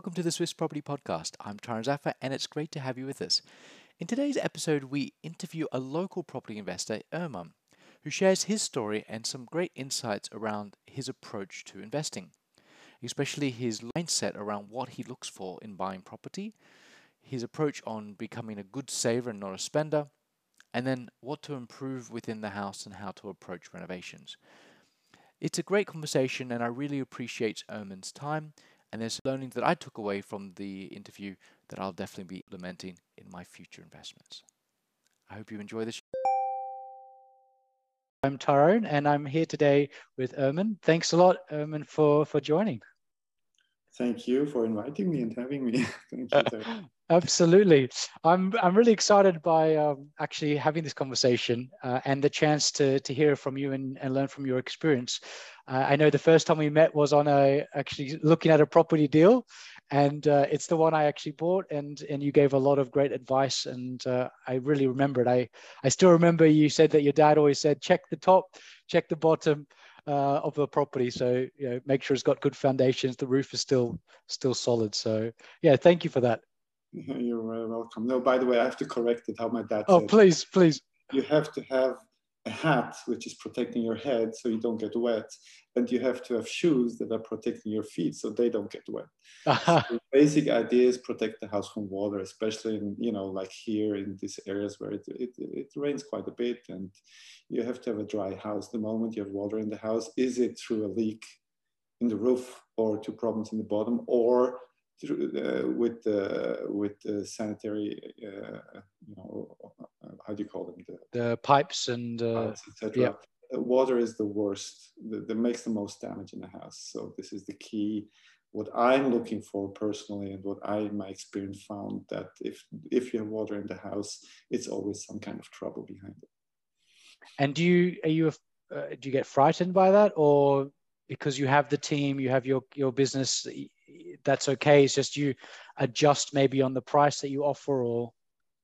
Welcome to the Swiss Property Podcast. I'm Taran Zafar, and it's great to have you with us. In today's episode, we interview a local property investor, Erman, who shares his story and some great insights around his approach to investing, especially his mindset around what he looks for in buying property, his approach on becoming a good saver and not a spender, and then what to improve within the house and how to approach renovations. It's a great conversation, and I really appreciate Erman's time. And there's learning that I took away from the interview that I'll definitely be implementing in my future investments. I hope you enjoy this. I'm Tyrone, and I'm here today with Erman. Thanks a lot, Erman, for, for joining. Thank you for inviting me and having me. Thank you. Absolutely. I'm, I'm really excited by um, actually having this conversation uh, and the chance to, to hear from you and, and learn from your experience. Uh, I know the first time we met was on a actually looking at a property deal, and uh, it's the one I actually bought. And and you gave a lot of great advice, and uh, I really remember it. I I still remember you said that your dad always said check the top, check the bottom, uh, of the property. So you know, make sure it's got good foundations. The roof is still still solid. So yeah, thank you for that. Mm-hmm. You're very welcome. No, by the way, I have to correct it. How my dad. Oh, said. please, please. You have to have a hat which is protecting your head so you don't get wet, and you have to have shoes that are protecting your feet so they don't get wet. so the basic idea is protect the house from water, especially in you know like here in these areas where it, it, it rains quite a bit and you have to have a dry house. The moment you have water in the house, is it through a leak in the roof or two problems in the bottom or through, uh, with the with the sanitary, uh, you know, how do you call them? The, the pipes and uh, etc. Uh, water is the worst. That makes the most damage in the house. So this is the key. What I'm looking for personally, and what I, in my experience, found that if if you have water in the house, it's always some kind of trouble behind it. And do you are you uh, do you get frightened by that, or because you have the team, you have your your business, that's okay. It's just you adjust maybe on the price that you offer, or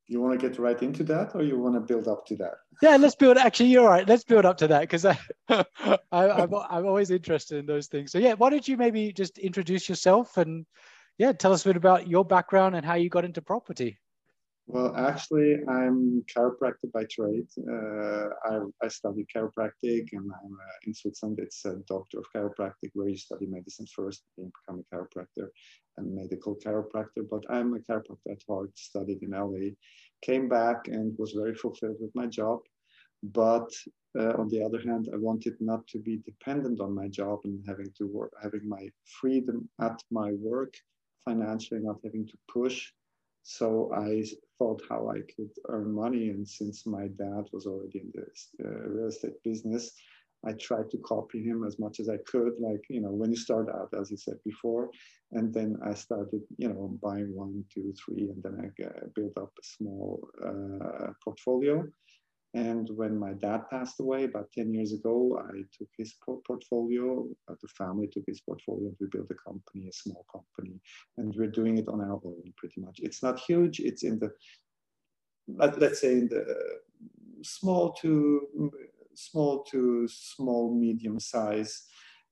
you want to get right into that, or you want to build up to that? Yeah, let's build. Actually, you're right. Let's build up to that because I, I I'm I'm always interested in those things. So yeah, why don't you maybe just introduce yourself and yeah, tell us a bit about your background and how you got into property. Well, actually, I'm chiropractor by trade. Uh, I, I study chiropractic, and I'm uh, in Switzerland. It's a doctor of chiropractic, where you study medicine first, then become a chiropractor and medical chiropractor. But I'm a chiropractor at heart. Studied in LA, came back, and was very fulfilled with my job. But uh, on the other hand, I wanted not to be dependent on my job and having to work, having my freedom at my work, financially, not having to push so I thought how I could earn money. And since my dad was already in the uh, real estate business, I tried to copy him as much as I could. Like, you know, when you start out, as you said before, and then I started, you know, buying one, two, three, and then I uh, built up a small uh, portfolio. And when my dad passed away about 10 years ago, I took his portfolio, uh, the family took his portfolio, and we built a company, a small company. And we're doing it on our own pretty much. It's not huge, it's in the, let, let's say, in the small to small to small medium size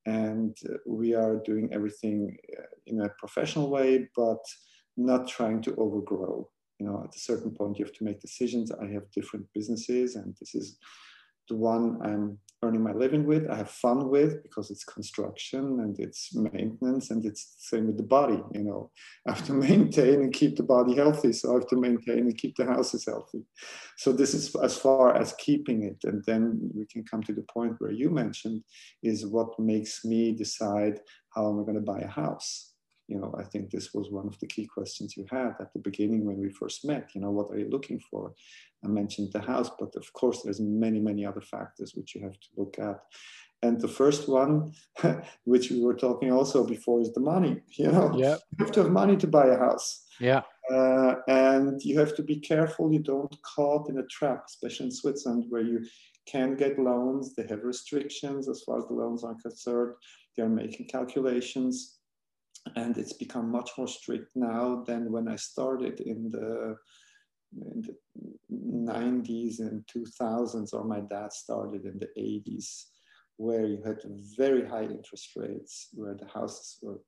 and we are doing everything uh, in a professional way but not trying to overgrow you know, at a certain point, you have to make decisions. I have different businesses, and this is the one I'm earning my living with. I have fun with because it's construction and it's maintenance, and it's the same with the body. You know, I have to maintain and keep the body healthy, so I have to maintain and keep the houses healthy. So this is as far as keeping it, and then we can come to the point where you mentioned is what makes me decide how am I going to buy a house you know, I think this was one of the key questions you had at the beginning when we first met. You know, what are you looking for? I mentioned the house, but of course, there's many, many other factors which you have to look at. And the first one, which we were talking also before, is the money. You know, yeah. you have to have money to buy a house. Yeah. Uh, and you have to be careful you don't caught in a trap, especially in Switzerland, where you can get loans. They have restrictions as far as the loans are concerned. They are making calculations and it's become much more strict now than when I started in the in the 90s and 2000s, or my dad started in the 80s, where you had very high interest rates, where the houses were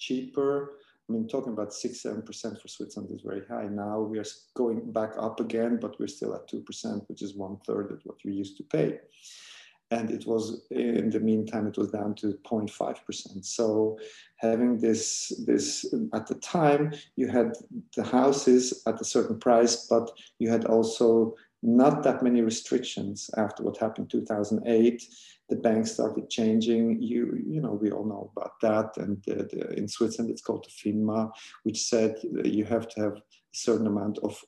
cheaper, I mean, talking about six, seven percent for Switzerland is very high. Now we are going back up again, but we're still at two percent, which is one third of what we used to pay. And it was in the meantime, it was down to 0.5 percent. So having this, this at the time, you had the houses at a certain price, but you had also not that many restrictions after what happened 2008 the banks started changing. You, you know, we all know about that. And the, the, in Switzerland, it's called the FINMA, which said you have to have a certain amount of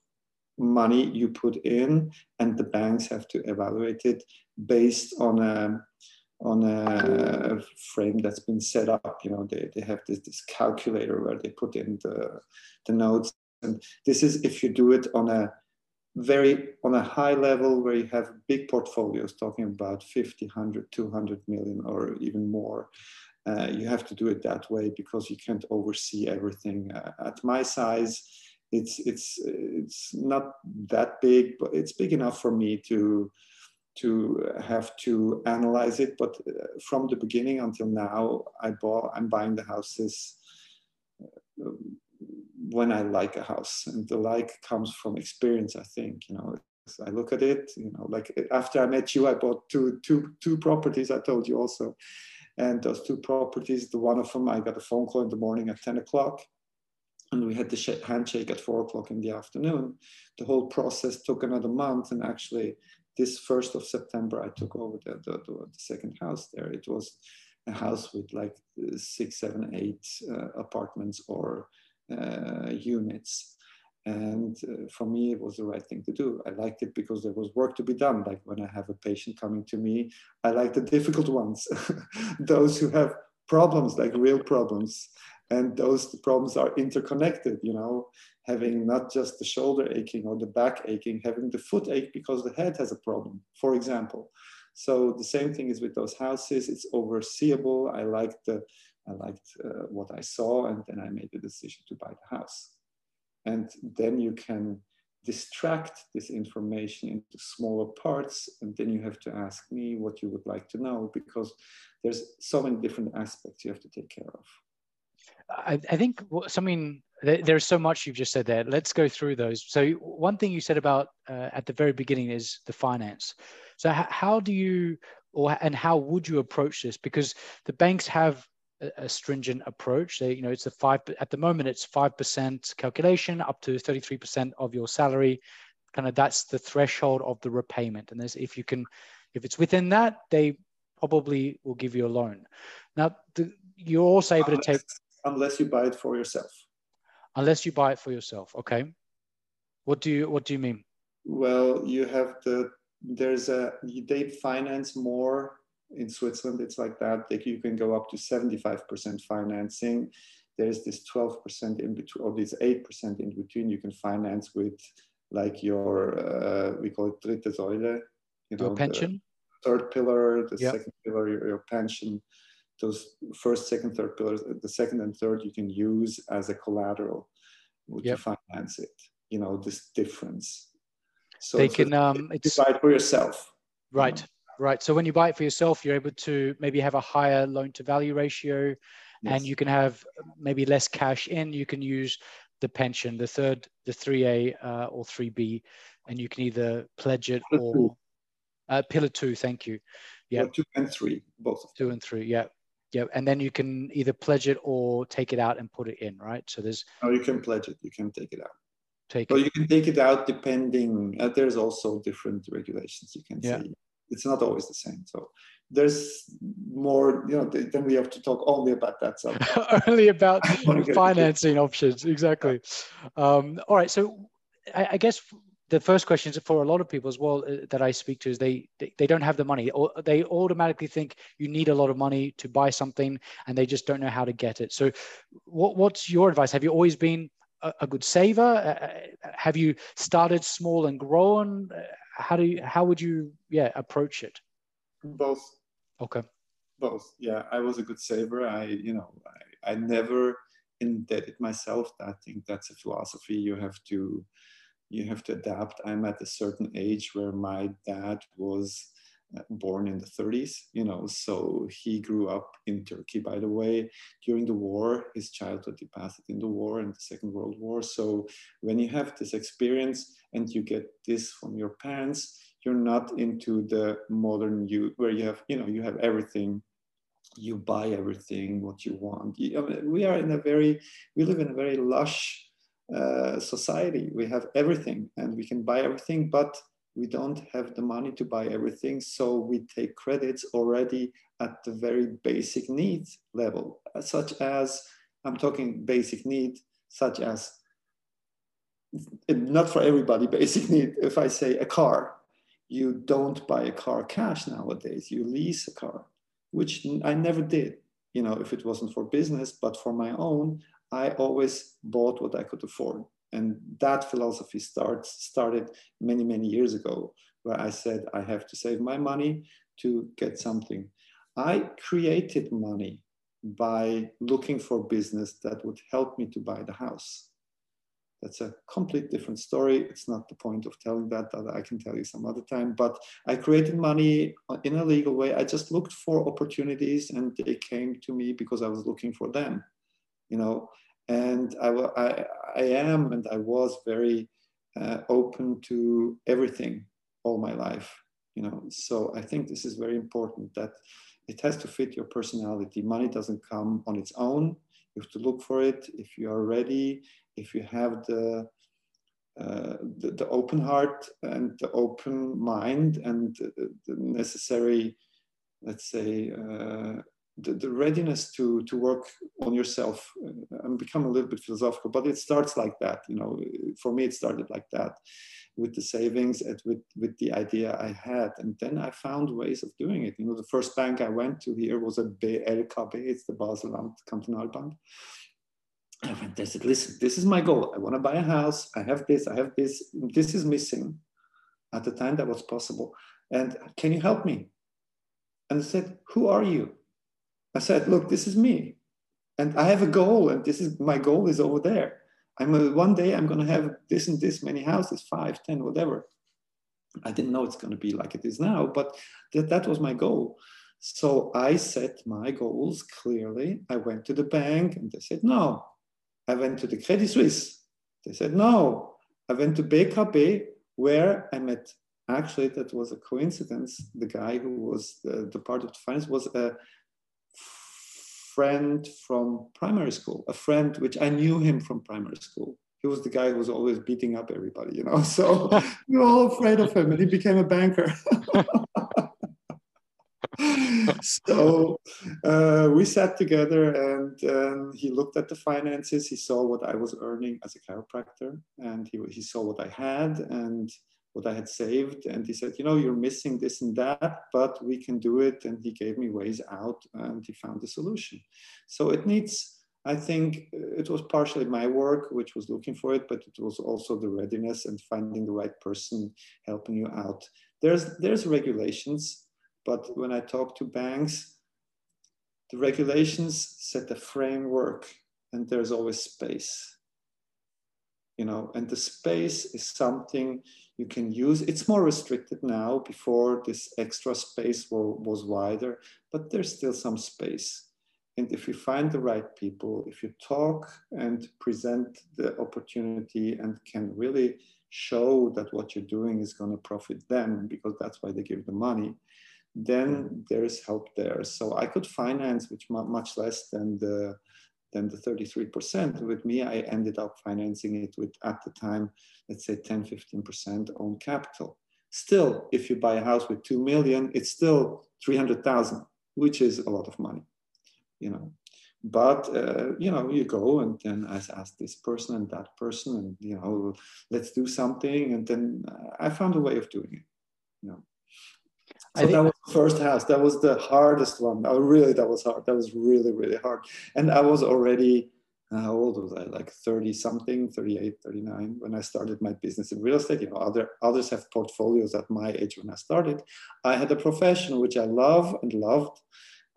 money you put in, and the banks have to evaluate it based on a on a frame that's been set up. You know, they, they have this, this calculator where they put in the, the notes. And this is if you do it on a very on a high level where you have big portfolios talking about 50 100 200 million or even more uh, you have to do it that way because you can't oversee everything uh, at my size it's it's it's not that big but it's big enough for me to to have to analyze it but uh, from the beginning until now i bought i'm buying the houses uh, when I like a house, and the like comes from experience. I think you know. I look at it, you know, like after I met you, I bought two, two, two properties. I told you also, and those two properties, the one of them, I got a phone call in the morning at ten o'clock, and we had the handshake at four o'clock in the afternoon. The whole process took another month, and actually, this first of September, I took over the, the, the, second house there. It was a house with like six, seven, eight uh, apartments or uh, units. And uh, for me, it was the right thing to do. I liked it because there was work to be done. Like when I have a patient coming to me, I like the difficult ones, those who have problems, like real problems. And those problems are interconnected, you know, having not just the shoulder aching or the back aching, having the foot ache because the head has a problem, for example. So the same thing is with those houses. It's overseeable. I like the I liked uh, what I saw, and then I made the decision to buy the house. And then you can distract this information into smaller parts, and then you have to ask me what you would like to know because there's so many different aspects you have to take care of. I, I think something there's so much you've just said there. Let's go through those. So one thing you said about uh, at the very beginning is the finance. So how do you or and how would you approach this? Because the banks have a stringent approach. They, you know, it's a five at the moment. It's five percent calculation up to thirty three percent of your salary. Kind of that's the threshold of the repayment. And there's if you can, if it's within that, they probably will give you a loan. Now the, you're also able to take unless you buy it for yourself. Unless you buy it for yourself. Okay. What do you What do you mean? Well, you have the there's a they finance more in Switzerland, it's like that. Like you can go up to 75% financing. There's this 12% in between, or this 8% in between. You can finance with like your, uh, we call it dritte Säule. You know, your pension? Third pillar, the yep. second pillar, your, your pension. Those first, second, third pillars, the second and third you can use as a collateral yep. to finance it. You know, this difference. So they can um, it's, decide for yourself. Right. You know? right? So when you buy it for yourself, you're able to maybe have a higher loan to value ratio yes. and you can have maybe less cash in. You can use the pension, the third, the 3A uh, or 3B, and you can either pledge it pillar or two. Uh, pillar two, thank you. Yeah. two and three, both. Two and three, yeah. Yeah, and then you can either pledge it or take it out and put it in, right? So there's. No, you can pledge it. You can take it out. Take well, it. you can take it out depending. Uh, there's also different regulations. You can yeah. say it's not always the same. So there's more, you know, then we have to talk only about that subject. only about financing options, exactly. Um, all right, so I, I, guess the first question is for a lot of people as well uh, that I speak to is they, they, they don't have the money or they automatically think you need a lot of money to buy something and they just don't know how to get it. So what, what's your advice? Have you always been a, a good saver? Uh, uh have you started small and grown? Uh, how do you how would you yeah approach it both okay both yeah i was a good saver i you know i, I never indebted myself i think that's a philosophy you have to you have to adapt i'm at a certain age where my dad was uh, born in the 30s, you know, so he grew up in Turkey, by the way, during the war. His childhood he passed in the war and the Second World War. So when you have this experience and you get this from your parents, you're not into the modern youth where you have, you know, you have everything you buy everything what you want. We are in a very, we live in a very lush uh, society. We have everything and we can buy everything, but we don't have the money to buy everything. So we take credits already at the very basic needs level, such as, I'm talking basic need, such as, not for everybody, basic need. If I say a car, you don't buy a car cash nowadays, you lease a car which I never did, you know, if it wasn't for business, but for my own, I always bought what I could afford. And that philosophy starts, started many, many years ago, where I said, I have to save my money to get something. I created money by looking for business that would help me to buy the house. That's a complete different story. It's not the point of telling that, that I can tell you some other time. But I created money in a legal way. I just looked for opportunities and they came to me because I was looking for them, you know. And I, I, I am and I was very uh, open to everything all my life, you know. So I think this is very important that it has to fit your personality. Money doesn't come on its own. You have to look for it. If you are ready, if you have the, uh, the, the, open heart and the open mind and the, the necessary, let's say, uh, the, the, readiness to, to work on yourself. Uh, I'm becoming a little bit philosophical, but it starts like that. You know, for me, it started like that with the savings and with, with the idea I had. And then I found ways of doing it. You know, the first bank I went to here was a BLKB, it's the Basel Kantonalbank. I went, I said, listen, this is my goal. I want to buy a house. I have this, I have this. This is missing. At the time, that was possible. And can you help me? And I said, who are you? I said, look, this is me. And I have a goal, and this is my goal is over there. I'm a, one day I'm going to have this and this many houses, five, ten, whatever. I didn't know it's going to be like it is now, but that, that was my goal. So I set my goals clearly. I went to the bank and they said, no, I went to the Credit Suisse. They said, no. I went to BKB, where I met, actually, that was a coincidence. The guy who was the, the part of the finance was a friend from primary school, a friend which I knew him from primary school. He was the guy who was always beating up everybody, you know. So we were all afraid of him, and he became a banker. so uh, we sat together and um, he looked at the finances. He saw what I was earning as a chiropractor and he, he saw what I had and what I had saved. And he said, You know, you're missing this and that, but we can do it. And he gave me ways out and he found the solution. So it needs, I think uh, it was partially my work, which was looking for it, but it was also the readiness and finding the right person helping you out. There's, there's regulations but when I talk to banks, the regulations set a framework and there's always space. You know, and the space is something you can use. It's more restricted now. Before this extra space was wider, but there's still some space. And if you find the right people, if you talk and present the opportunity and can really show that what you're doing is going to profit them because that's why they give the money, then mm. there is help there. So I could finance which much less than the than the 33%. With me, I ended up financing it with at the time, let's say 10, 15% own capital. Still, if you buy a house with 2 million, it's still 300,000, which is a lot of money, you know. But, uh, you know, you go and then I ask this person and that person and, you know, let's do something. And then I found a way of doing it, you know. So that was the first house. That was the hardest one. Oh, really, that was hard. That was really, really hard. And I was already, uh, how old was I? Like 30 something, 38, 39 when I started my business in real estate. You know, other others have portfolios at my age when I started. I had a profession which I love and loved,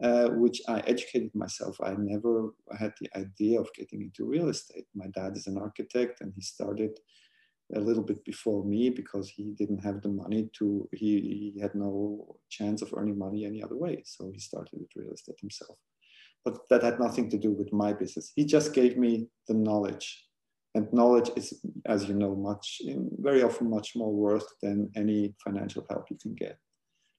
uh, which I educated myself. I never had the idea of getting into real estate. My dad is an architect and he started a little bit before me because he didn't have the money to he, he had no chance of earning money any other way. So he started with real estate himself. But that had nothing to do with my business. He just gave me the knowledge. And knowledge is as you know much very often much more worth than any financial help you can get.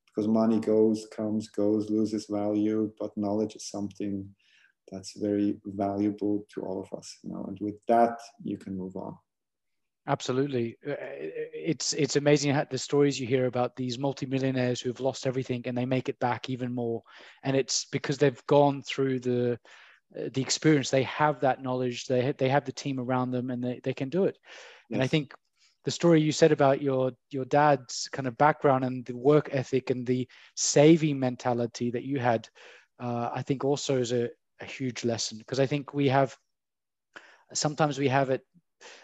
Because money goes comes goes loses value but knowledge is something that's very valuable to all of us you know. And with that you can move on Absolutely, uh, it's it's amazing how the stories you hear about these multimillionaires who have lost everything and they make it back even more, and it's because they've gone through the uh, the experience. They have that knowledge. They they have the team around them, and they, they can do it. Yes. And I think the story you said about your your dad's kind of background and the work ethic and the saving mentality that you had, uh, I think also is a, a huge lesson because I think we have sometimes we have it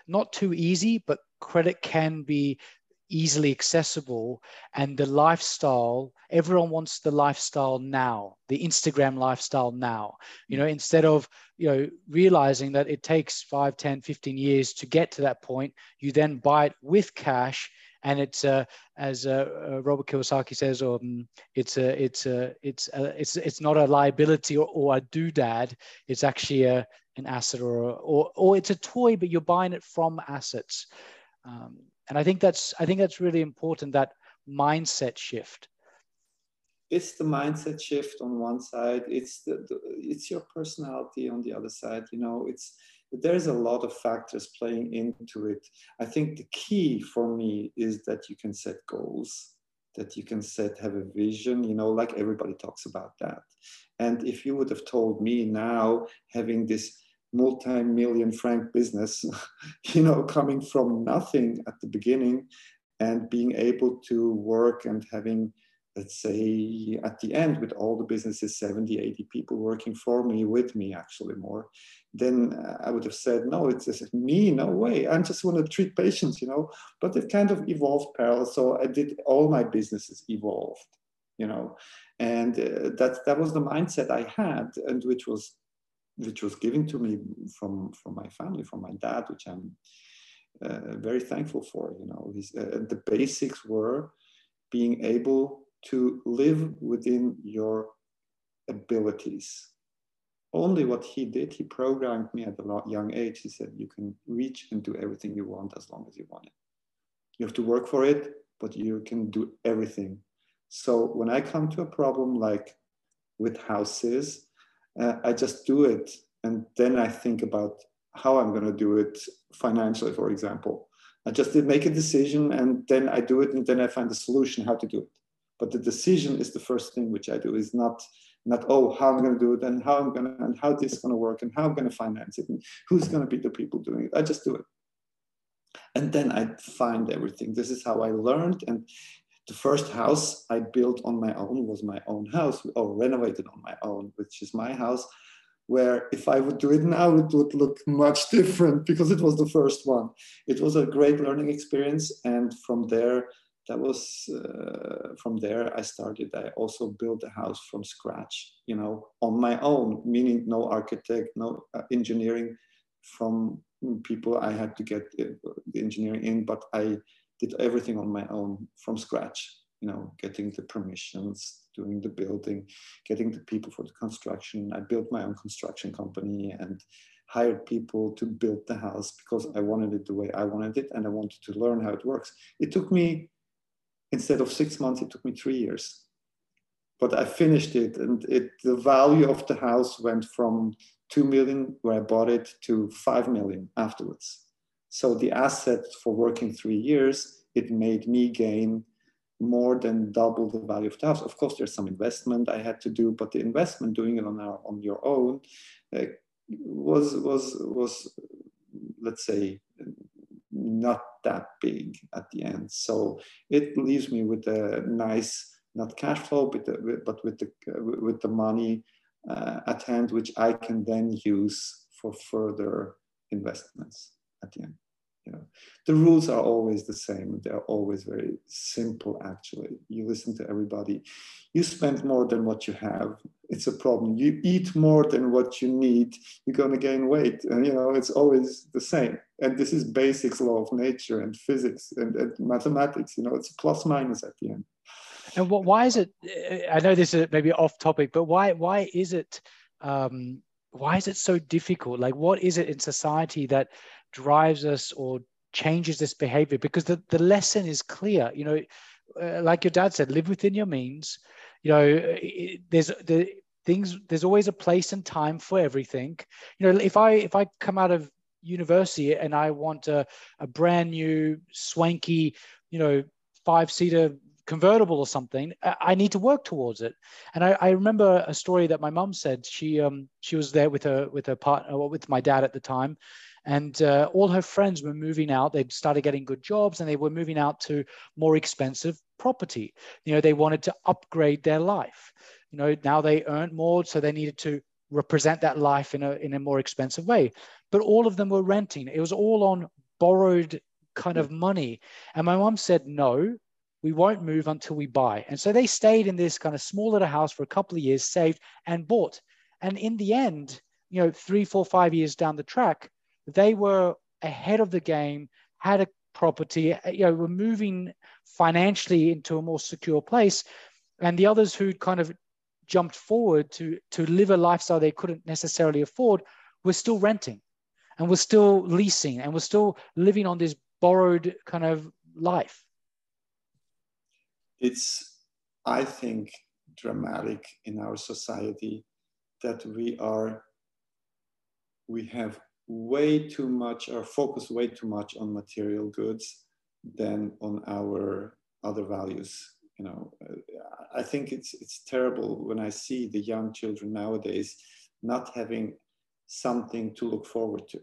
not too easy, but credit can be easily accessible. And the lifestyle everyone wants the lifestyle now the instagram lifestyle now. You know instead of you know realizing that it takes 5 10 15 years to get to that point you then buy it with cash. And it's uh, as uh, uh, Robert Kiyosaki says, um, it's a, it's a, it's a, it's it's not a liability or, or a doodad. It's actually a, an asset or, or or it's a toy, but you're buying it from assets. Um, and I think that's I think that's really important that mindset shift. It's the mindset shift on one side. It's the, the it's your personality on the other side. You know, it's there's a lot of factors playing into it. I think the key for me is that you can set goals, that you can set, have a vision, you know, like everybody talks about that. And if you would have told me now, having this multi-million franc business, you know, coming from nothing at the beginning and being able to work and having let's say at the end with all the businesses 70 80 people working for me with me actually more then i would have said no it's just me no way. I just want to treat patients you know. But it kind of evolved parallel so i did all my businesses evolved you know. And uh, that that was the mindset i had and which was which was given to me from from my family from my dad which i'm uh, very thankful for you know uh, the basics were being able to live within your abilities. Only what he did, he programmed me at a young age. He said, You can reach and do everything you want as long as you want it. You have to work for it, but you can do everything. So when I come to a problem like with houses, uh, I just do it. And then I think about how I'm going to do it financially, for example. I just make a decision and then I do it and then I find a solution how to do it but the decision is the first thing which I do is not not oh how I'm going to do it and how I'm going to and how this is going to work and how I'm going to finance it and who's going to be the people doing it. I just do it, and then I find everything. This is how I learned. And the first house I built on my own was my own house or renovated on my own, which is my house. Where if I would do it now, it would look much different because it was the first one. It was a great learning experience, and from there that was uh, from there i started i also built a house from scratch you know on my own meaning no architect no uh, engineering from people i had to get the, the engineering in but i did everything on my own from scratch you know getting the permissions doing the building getting the people for the construction i built my own construction company and hired people to build the house because i wanted it the way i wanted it and i wanted to learn how it works it took me instead of six months, it took me three years. But I finished it, and it the value of the house went from two million where I bought it to five million afterwards. So the asset for working three years, it made me gain more than double the value of the house. Of course, there's some investment I had to do, but the investment doing it on our, on your own uh, was was was let's say not that big at the end. So it leaves me with a nice, not cash flow, but, the, but with the with the money uh, at hand, which I can then use for further investments at the end. you know. The rules are always the same. They're always very simple actually. You listen to everybody. You spend more than what you have. It's a problem. You eat more than what you need. You're going to gain weight. And you know it's always the same. And this is basics law of nature and physics and, and mathematics you know. It's plus minus at the end. And what, why is it i know this is maybe off topic but why why is it um, why is it so difficult? Like what is it in society that drives us or changes this behavior because the, the lesson is clear you know uh, like your dad said live within your means you know it, there's the things there's always a place and time for everything. You know if i if i come out of university and i want a, a brand new swanky you know five seater convertible or something i need to work towards it. And i, I remember a story that my mom said. She um she was there with her with her partner with my dad at the time and uh, all her friends were moving out. They'd started getting good jobs and they were moving out to more expensive property. You know they wanted to upgrade their life. You know now they earned more so they needed to represent that life in a, in a more expensive way. But all of them were renting. It was all on borrowed kind of money. And my mom said no we won't move until we buy. And so they stayed in this kind of small little house for a couple of years saved and bought. And in the end you know three four five years down the track they were ahead of the game, had a property, you know, were moving financially into a more secure place. And the others who kind of jumped forward to, to live a lifestyle they couldn't necessarily afford were still renting and were still leasing and were still living on this borrowed kind of life. It's, I think, dramatic in our society that we are, we have way too much or focus way too much on material goods than on our other values you know. I think it's it's terrible when i see the young children nowadays not having something to look forward to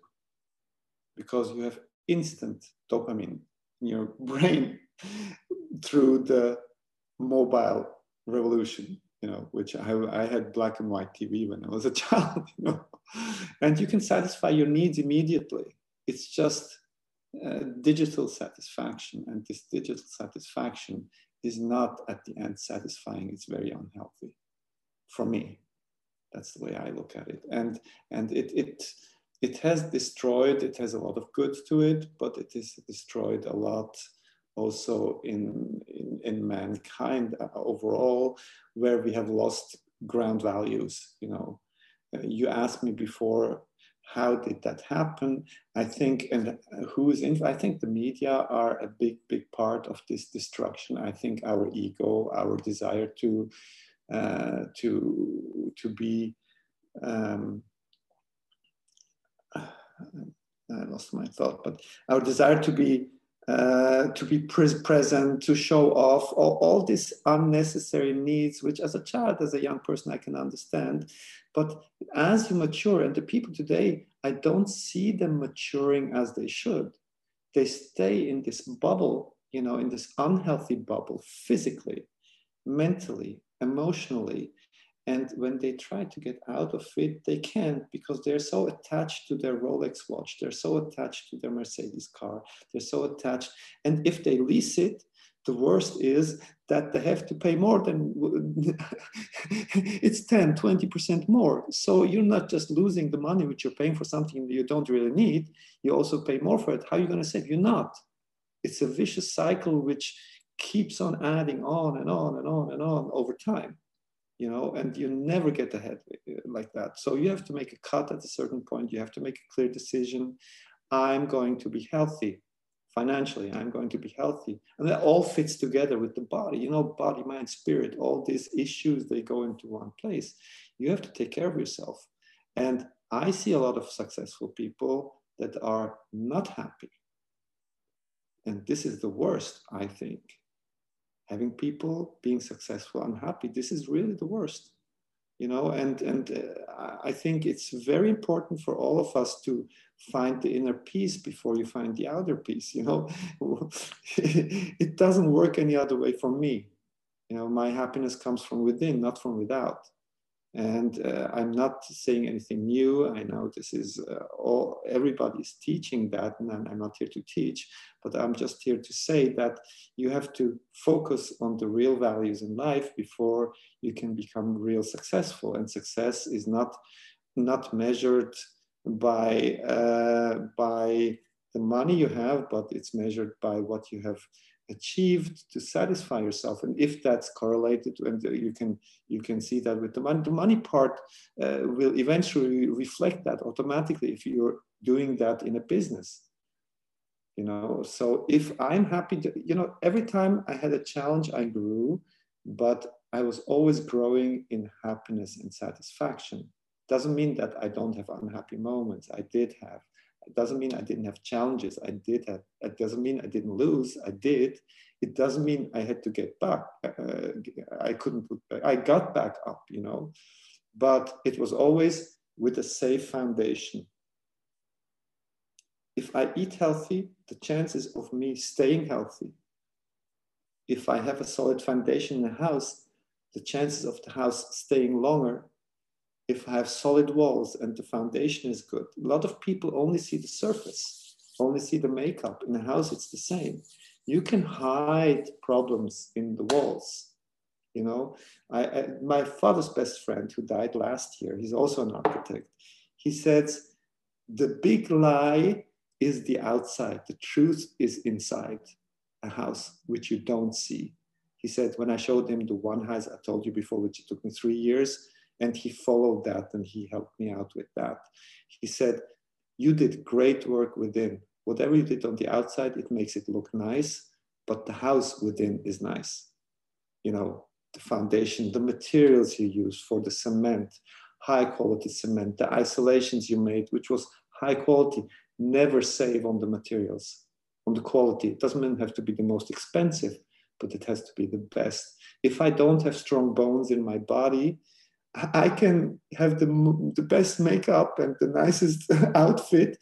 because you have instant dopamine in your brain through the mobile revolution you know which I, I had black and white tv when i was a child you know and you can satisfy your needs immediately. It's just uh, digital satisfaction, and this digital satisfaction is not at the end satisfying. It's very unhealthy for me. That's the way I look at it, and and it it it has destroyed. It has a lot of good to it, but it has destroyed a lot also in, in, in mankind uh, overall, where we have lost ground values, you know, you asked me before how did that happen? I think and who is in i think the media are a big big part of this destruction. I think our ego our desire to uh, to to be um, i lost my thought but our desire to be uh, to be pre- present, to show off, all, all these unnecessary needs, which as a child, as a young person, I can understand. But as you mature, and the people today, I don't see them maturing as they should. They stay in this bubble, you know, in this unhealthy bubble, physically, mentally, emotionally. And when they try to get out of it, they can't because they're so attached to their Rolex watch. They're so attached to their Mercedes car. They're so attached. And if they lease it, the worst is that they have to pay more than it's 10, 20% more. So you're not just losing the money which you're paying for something that you don't really need, you also pay more for it. How are you going to save? You're not. It's a vicious cycle which keeps on adding on and on and on and on over time you know, and you never get ahead uh, like that. So you have to make a cut at a certain point. You have to make a clear decision. I'm going to be healthy financially. I'm going to be healthy. And that all fits together with the body, you know, body, mind, spirit, all these issues, they go into one place. You have to take care of yourself. And I see a lot of successful people that are not happy. And this is the worst, I think having people being successful unhappy this is really the worst you know and and uh, i think it's very important for all of us to find the inner peace before you find the outer peace you know. It doesn't work any other way for me. You know my happiness comes from within not from without And uh, I'm not saying anything new. I know this is uh, all, everybody's teaching that, and I'm not here to teach, but I'm just here to say that you have to focus on the real values in life before you can become real successful. And success is not, not measured by, uh, by the money you have, but it's measured by what you have achieved to satisfy yourself and if that's correlated and you can you can see that with the money the money part uh, will eventually reflect that automatically if you're doing that in a business. You know so if i'm happy to you know every time i had a challenge i grew but i was always growing in happiness and satisfaction. Doesn't mean that i don't have unhappy moments. I did have it doesn't mean I didn't have challenges. I did have. It doesn't mean I didn't lose. I did. It doesn't mean I had to get back. Uh, I couldn't. I got back up. You know, but it was always with a safe foundation. If I eat healthy, the chances of me staying healthy. If I have a solid foundation in the house, the chances of the house staying longer if I have solid walls and the foundation is good. A lot of people only see the surface, only see the makeup. In a house, it's the same. You can hide problems in the walls. You know, I, I, my father's best friend who died last year, he's also an architect. He says, the big lie is the outside. The truth is inside a house, which you don't see. He said, when I showed him the one house I told you before, which it took me three years, and he followed that and he helped me out with that. He said, You did great work within. Whatever you did on the outside, it makes it look nice, but the house within is nice. You know, the foundation, the materials you use for the cement, high quality cement, the isolations you made, which was high quality. Never save on the materials, on the quality. It doesn't have to be the most expensive, but it has to be the best. If I don't have strong bones in my body, I can have the, the best makeup and the nicest outfit.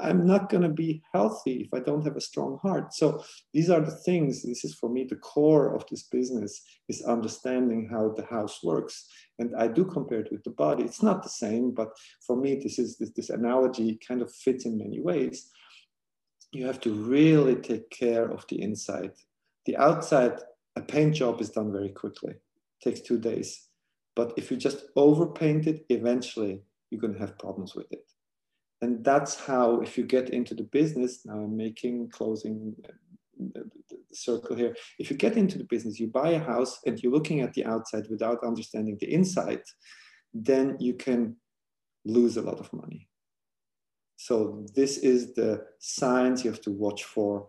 I'm not going to be healthy if I don't have a strong heart. So these are the things. This is for me the core of this business is understanding how the house works. And I do compare it with the body. It's not the same, but for me, this is this, this analogy kind of fits in many ways. You have to really take care of the inside. The outside, a paint job is done very quickly. It takes two days but if you just overpaint it, eventually you're going to have problems with it. And that's how, if you get into the business, now I'm making closing uh, the, the circle here. If you get into the business, you buy a house and you're looking at the outside without understanding the inside, then you can lose a lot of money. So this is the signs you have to watch for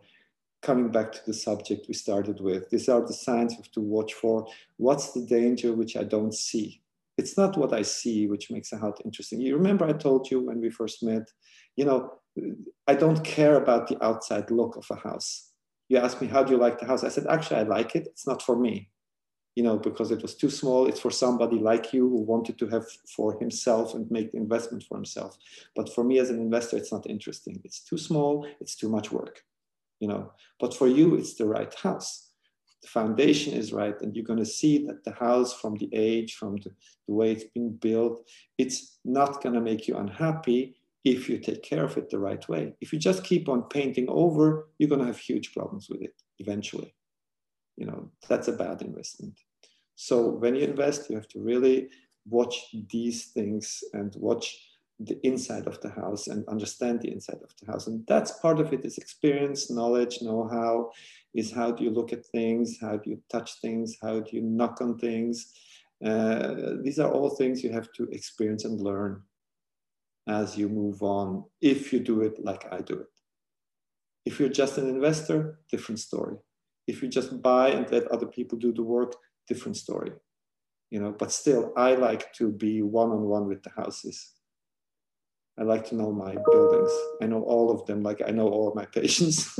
coming back to the subject we started with, these are the signs you have to watch for. What's the danger which I don't see? It's not what I see which makes a house interesting. You remember I told you when we first met, you know, I don't care about the outside look of a house. You asked me, how do you like the house? I said, actually, I like it. It's not for me, you know, because it was too small. It's for somebody like you who wanted to have for himself and make the investment for himself. But for me as an investor, it's not interesting. It's too small. It's too much work you know. But for you it's the right house. The foundation is right and you're going to see that the house from the age from the, the way it's been built it's not going to make you unhappy if you take care of it the right way. If you just keep on painting over you're going to have huge problems with it eventually. You know that's a bad investment. So when you invest you have to really watch these things and watch the inside of the house and understand the inside of the house. And that's part of it is experience, knowledge, know-how, is how do you look at things, how do you touch things, how do you knock on things. Uh, these are all things you have to experience and learn as you move on, if you do it like I do it. If you're just an investor, different story. If you just buy and let other people do the work, different story. You know, but still, I like to be one-on-one with the houses I like to know my buildings. I know all of them, like I know all my patients.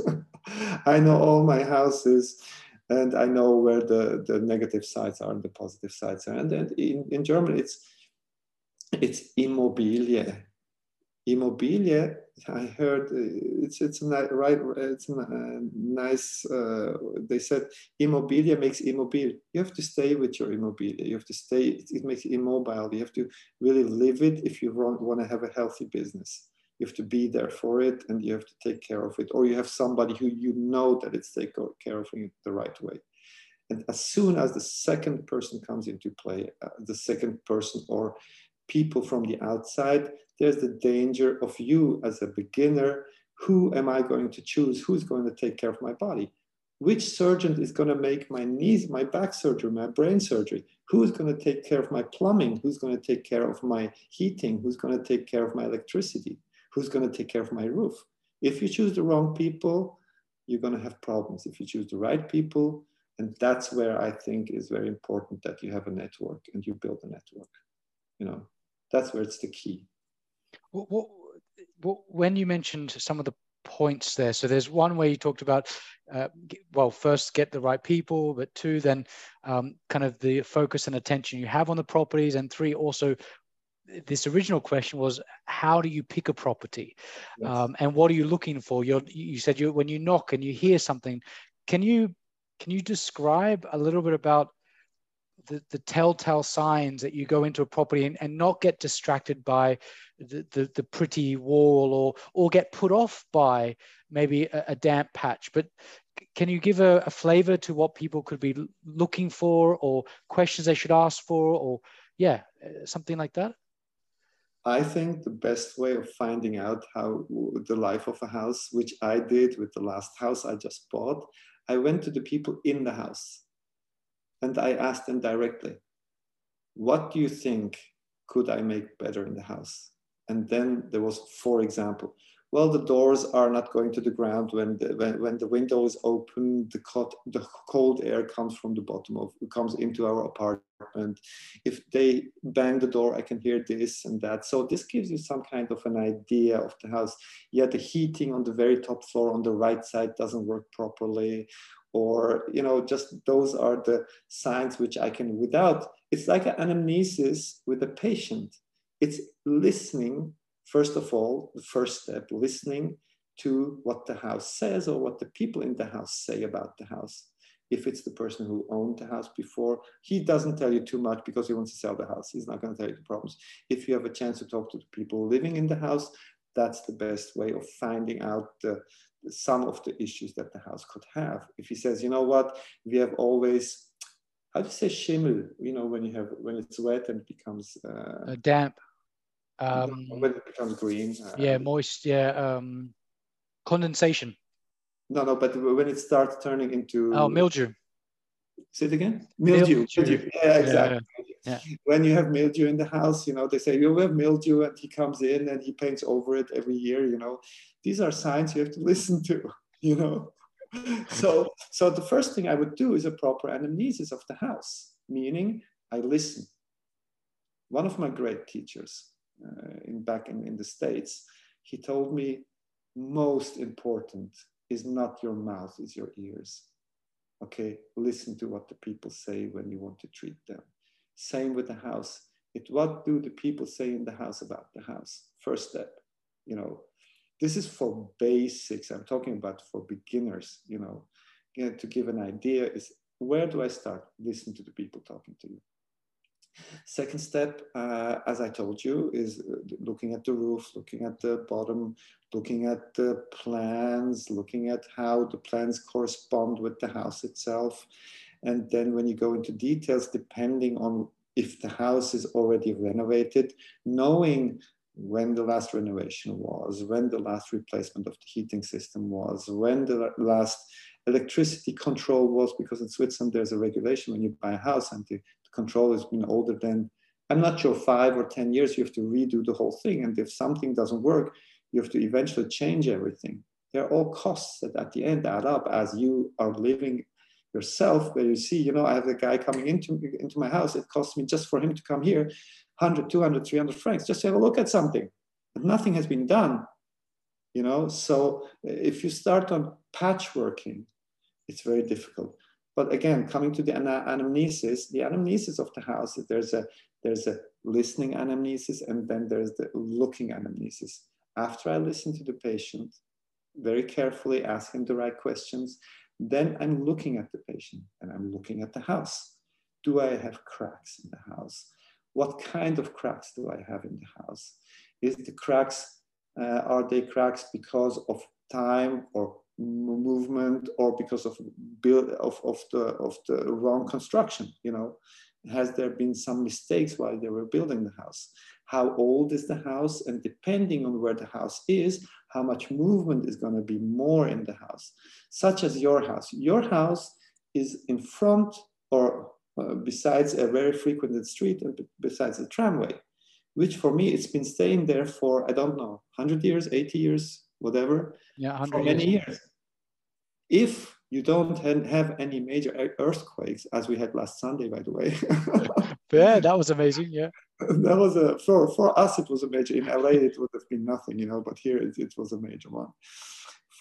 I know all my houses and I know where the, the negative sides are and the positive sides are. And then in, in German, it's it's Immobilie. Immobilia, I heard uh, it's it's a right it's a nice. Uh, they said immobilia makes immobile. You have to stay with your immobilia. You have to stay. It makes immobile. You have to really live it if you want want to have a healthy business. You have to be there for it, and you have to take care of it. Or you have somebody who you know that it's take care of it the right way. And as soon as the second person comes into play, uh, the second person or people from the outside, there's the danger of you as a beginner. Who am I going to choose? Who's going to take care of my body? Which surgeon is going to make my knees, my back surgery, my brain surgery? Who's going to take care of my plumbing? Who's going to take care of my heating? Who's going to take care of my electricity? Who's going to take care of my roof? If you choose the wrong people, you're going to have problems. If you choose the right people, and that's where I think is very important that you have a network and you build a network. You know, that's where it's the key. What, what, what, when you mentioned some of the points there, so there's one where you talked about, uh, well, first get the right people, but two, then um, kind of the focus and attention you have on the properties, and three, also this original question was how do you pick a property yes. um, and what are you looking for You're, you said you when you knock and you hear something can you can you describe a little bit about the, the telltale signs that you go into a property and, and not get distracted by the, the, the, pretty wall or or get put off by maybe a, a damp patch. But can you give a, a, flavor to what people could be looking for or questions they should ask for or yeah uh, something like that? I think the best way of finding out how the life of a house which i did with the last house i just bought i went to the people in the house and I asked them directly, what do you think could I make better in the house? And then there was, for example, well, the doors are not going to the ground when the, when, when the window is open, the, cold, the cold air comes from the bottom of, comes into our apartment. If they bang the door, I can hear this and that. So this gives you some kind of an idea of the house. Yeah, the heating on the very top floor on the right side doesn't work properly or you know just those are the signs which i can without. It's like an anamnesis with a patient. It's listening first of all the first step listening to what the house says or what the people in the house say about the house. If it's the person who owned the house before he doesn't tell you too much because he wants to sell the house. He's not going to tell you the problems. If you have a chance to talk to the people living in the house that's the best way of finding out the some of the issues that the house could have. If he says, you know what, we have always, how do you say schimmel? You know, when you have when it's wet and it becomes uh, damp. Um, when it becomes green. Uh, yeah, moist. Yeah, um, condensation. No, no, but when it starts turning into oh mildew. Say it again. Mildew. mildew. mildew. Yeah, exactly. Yeah, yeah. When you have mildew in the house, you know, they say you have mildew, and he comes in and he paints over it every year. You know, these are signs you have to listen to, you know. so, so the first thing I would do is a proper anamnesis of the house, meaning I listen. One of my great teachers uh, in back in, in the States, he told me most important is not your mouth, is your ears. Okay, listen to what the people say when you want to treat them. Same with the house. It what do the people say in the house about the house? First step, you know, this is for basics. I'm talking about for beginners, you know, you know to give an idea is where do I start? Listen to the people talking to you. Second step, uh, as I told you, is uh, looking at the roof, looking at the bottom, looking at the plans, looking at how the plans correspond with the house itself. And then when you go into details, depending on if the house is already renovated, knowing when the last renovation was, when the last replacement of the heating system was, when the last electricity control was, because in Switzerland there's a regulation when you buy a house and the, control has been older than, I'm not sure, five or 10 years, you have to redo the whole thing. And if something doesn't work, you have to eventually change everything. They're all costs that at the end add up as you are living yourself, where you see, you know, I have a guy coming into, into my house, it costs me just for him to come here 100, 200, 300 francs just to have a look at something. Nothing has been done, you know. So eh, if you start on patchworking, it's very difficult. But again, coming to the anamnesis, the anamnesis of the house, there's a there's a listening anamnesis and then there's the looking anamnesis. after I listen to the patient, very carefully ask him the right questions, then I'm looking at the patient and I'm looking at the house. Do I have cracks in the house? What kind of cracks do I have in the house? Is the cracks, uh, are they cracks because of time or movement or because of build of, of the of the wrong construction you know has there been some mistakes while they were building the house how old is the house and depending on where the house is how much movement is going to be more in the house such as your house your house is in front or uh, besides a very frequented street and besides a tramway which for me it's been staying there for i don't know 100 years 80 years whatever yeah for many years. years if you don't have any major earthquakes, as we had last Sunday, by the way. yeah, that was amazing. Yeah, that was a for for us it was a major. In LA, it would have been nothing, you know, but here it, it was a major one,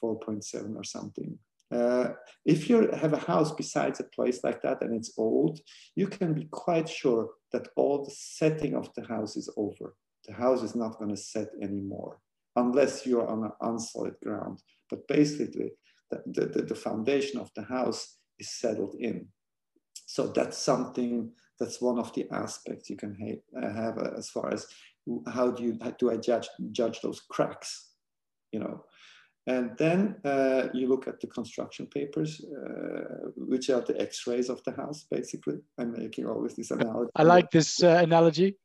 four point seven or something. Uh, if you have a house besides a place like that and it's old, you can be quite sure that all the setting of the house is over. The house is not going to set anymore unless you're on an unsolid ground. But basically, the, the, the foundation of the house is settled in. So that's something that's one of the aspects you can ha uh, have uh, as far as how do you how do I judge judge those cracks, you know. And then uh, you look at the construction papers, uh, which are the X-rays of the house. Basically, I'm making always this analogy. I like this uh, analogy.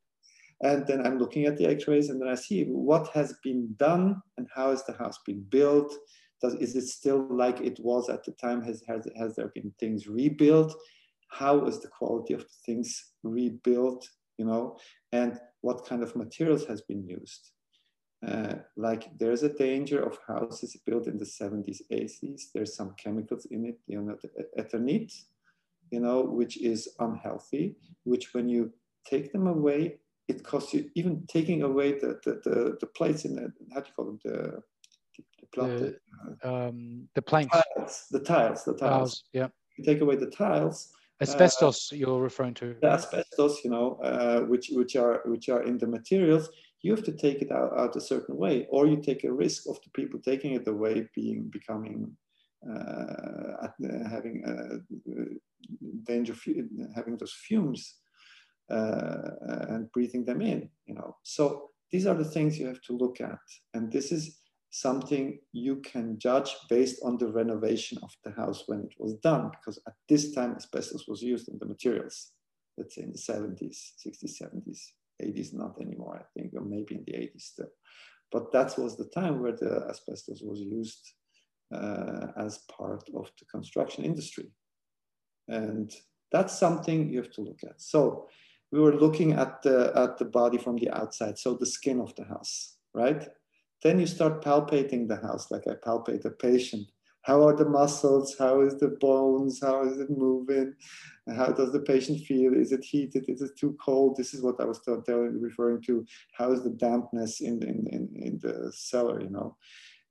And then I'm looking at the X-rays, and then I see what has been done and how has the house been built does, is it still like it was at the time? Has, has, has there been things rebuilt? How is the quality of the things rebuilt, you know? And what kind of materials has been used? Uh, like there's a danger of houses built in the 70s, 80s. There's some chemicals in it, you know, Eternit, you know, which is unhealthy, which when you take them away, it costs you even taking away the, the, the, the plates in the, how do you call them, the, the, um, the planks. Tiles, the tiles, the tiles. tiles. Yeah. You take away the tiles. Uh, asbestos, uh, you're referring to. The asbestos, you know, uh, which which are which are in the materials. You have to take it out, out a certain way, or you take a risk of the people taking it away being becoming uh, having uh, danger, having those fumes uh, and breathing them in. You know, so these are the things you have to look at, and this is something you can judge based on the renovation of the house when it was done, because at this time asbestos was used in the materials, let's say in the 70s, 60s, 70s, 80s, not anymore, I think, or maybe in the 80s still. But that was the time where the asbestos was used uh, as part of the construction industry. And that's something you have to look at. So we were looking at the, at the body from the outside, so the skin of the house, right? Then you start palpating the house, like I palpate a patient. How are the muscles? How is the bones? How is it moving? How does the patient feel? Is it heated? Is it too cold? This is what I was telling, referring to. How is the dampness in, in, in, in the cellar, you know?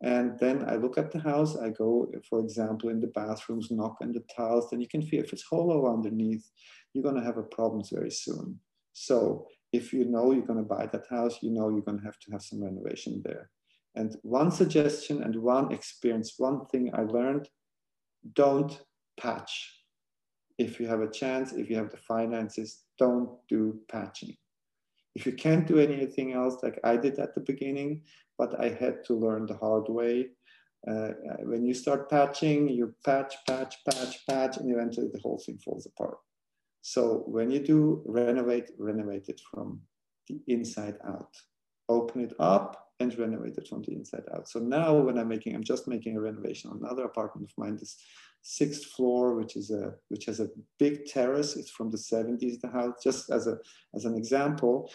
And then I look at the house. I go, for example, in the bathrooms, knock on the tiles. Then you can feel if it's hollow underneath, you're going to have a problems very soon. So if you know you're going to buy that house, you know you're going to have to have some renovation there. And one suggestion and one experience, one thing I learned, don't patch. If you have a chance, if you have the finances, don't do patching. If you can't do anything else, like I did at the beginning, but I had to learn the hard way. Uh, when you start patching, you patch, patch, patch, patch, and eventually the whole thing falls apart. So when you do renovate, renovate it from the inside out. Open it up, and renovate it from the inside out. So now when I'm making, I'm just making a renovation on another apartment of mine, this sixth floor, which is a which has a big terrace. It's from the 70s, the house, just as a as an example.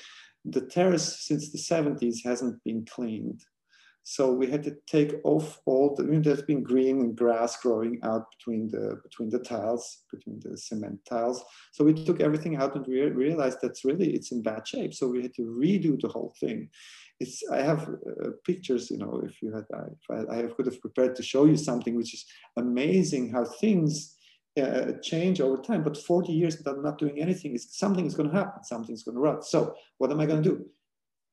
The terrace since the 70s hasn't been cleaned. So we had to take off all the, I there's been green and grass growing out between the between the tiles, between the cement tiles. So we took everything out and we realized that's really, it's in bad shape. So we had to redo the whole thing it's I have uh, pictures, you know, if you had, if I, I could have prepared to show you something which is amazing how things uh, change over time. But 40 years without not doing anything is something is going to happen, something's going to rot. So what am I going to do?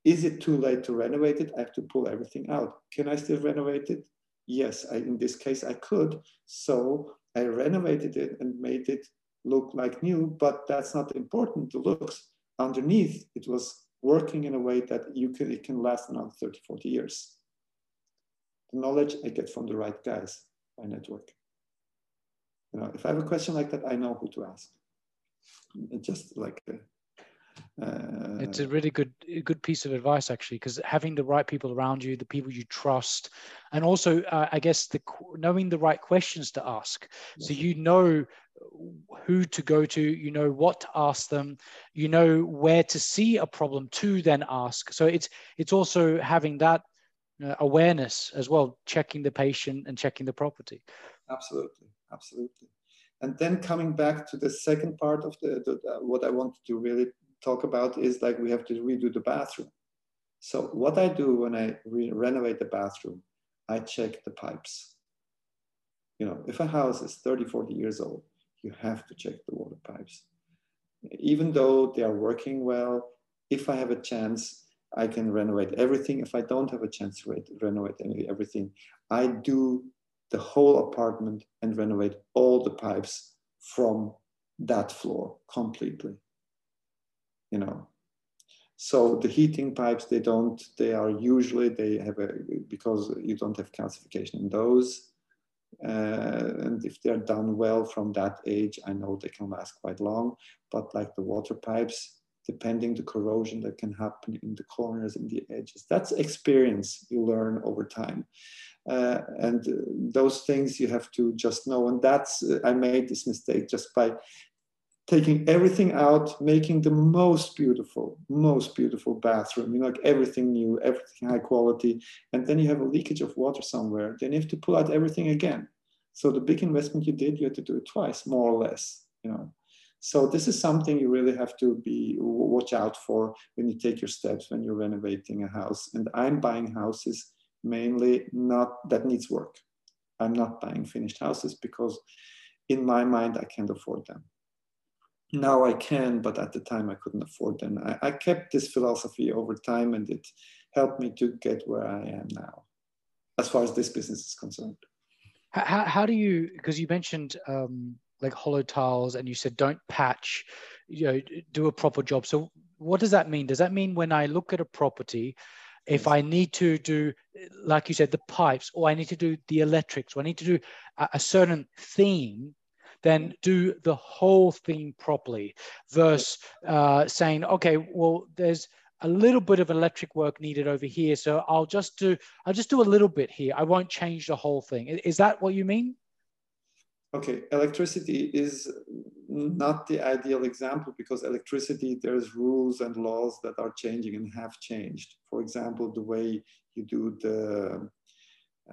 Is it too late to renovate it? I have to pull everything out. Can I still renovate it? Yes, I, in this case I could. So I renovated it and made it look like new, but that's not important, the looks. Underneath, it was working in a way that you can, it can last another 30, 40 years. The knowledge I get from the right guys, my network. You know, if I have a question like that, I know who to ask. Just like a, uh, it's a really good good piece of advice actually because having the right people around you the people you trust and also uh, i guess the knowing the right questions to ask. So you know who to go to you know what to ask them you know where to see a problem to then ask. So it's it's also having that uh, awareness as well checking the patient and checking the property. Absolutely absolutely. And then coming back to the second part of the, the, the what i wanted to really talk about is like we have to redo the bathroom. So what I do when I re renovate the bathroom, I check the pipes. You know, if a house is 30, 40 years old, you have to check the water pipes. Even though they are working well, if I have a chance, I can renovate everything. If I don't have a chance to renovate everything, I do the whole apartment and renovate all the pipes from that floor completely you know. So the heating pipes, they don't, they are usually, they have a, because you don't have calcification in those. Uh, and if they're done well from that age, I know they can last quite long. But like the water pipes, depending the corrosion that can happen in the corners and the edges, that's experience you learn over time. Uh, and those things you have to just know. And that's, I made this mistake just by taking everything out, making the most beautiful, most beautiful bathroom, you know, like everything new, everything high quality, and then you have a leakage of water somewhere, then you have to pull out everything again. So the big investment you did, you had to do it twice, more or less, you know. So this is something you really have to be watch out for when you take your steps when you're renovating a house. And I'm buying houses mainly not that needs work. I'm not buying finished houses because in my mind I can't afford them now I can, but at the time I couldn't afford them. I, I, kept this philosophy over time and it helped me to get where I am now, as far as this business is concerned. How, how do you, because you mentioned um, like hollow tiles and you said don't patch, you know, do a proper job. So what does that mean? Does that mean when I look at a property, if I need to do, like you said, the pipes, or I need to do the electrics, or I need to do a, a certain theme, then do the whole thing properly versus uh, saying, okay, well, there's a little bit of electric work needed over here. So I'll just do, I'll just do a little bit here. I won't change the whole thing. Is that what you mean? Okay, electricity is not the ideal example because electricity, there's rules and laws that are changing and have changed. For example, the way you do the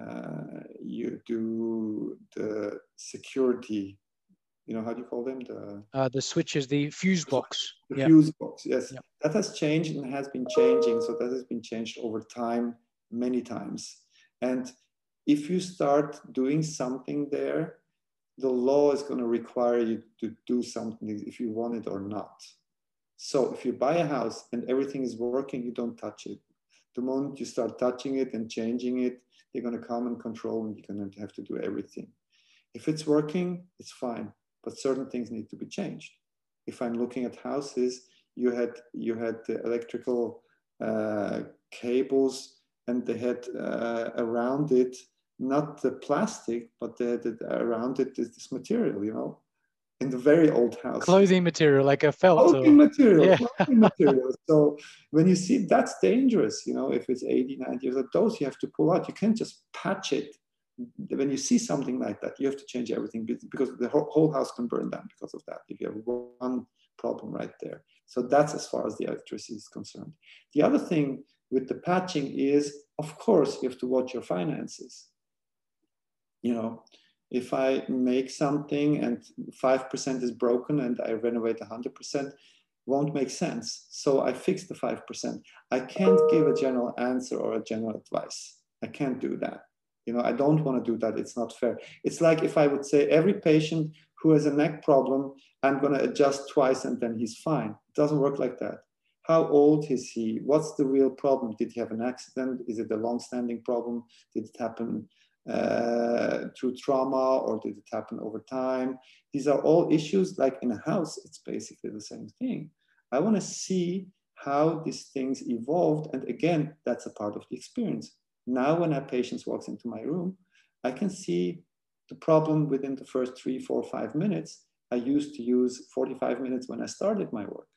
uh, you do the security you know how do you call them? The uh, the switches the fuse box. The yeah. fuse box yes. Yeah. that has changed and has been changing so that has been changed over time many times. And if you start doing something there the law is going to require you to do something if you want it or not. So if you buy a house and everything is working you don't touch it. The moment you start touching it and changing it they're going to come and control and you're going to have to do everything. If it's working it's fine but certain things need to be changed. If I'm looking at houses, you had you had the electrical uh, cables, and they had uh, around it not the plastic, but they had around it this, this material, you know, in the very old house. Clothing material, like a felt. Clothing or... material, yeah. clothing material. So when you see that's dangerous, you know, if it's 80, 90 years old, those you have to pull out. You can't just patch it when you see something like that, you have to change everything because the whole house can burn down because of that. If you have one problem right there. So that's as far as the electricity is concerned. The other thing with the patching is, of course, you have to watch your finances. You know, if I make something and 5% is broken and I renovate 100%, won't make sense. So I fix the 5%. I can't give a general answer or a general advice. I can't do that you know, I don't want to do that. It's not fair. It's like if I would say every patient who has a neck problem, I'm going to adjust twice and then he's fine. It doesn't work like that. How old is he? What's the real problem? Did he have an accident? Is it a long-standing problem? Did it happen uh, through trauma or did it happen over time? These are all issues like in a house, it's basically the same thing. I want to see how these things evolved. And again, that's a part of the experience. Now, when a patient walks into my room, I can see the problem within the first three, four, five minutes. I used to use 45 minutes when I started my work.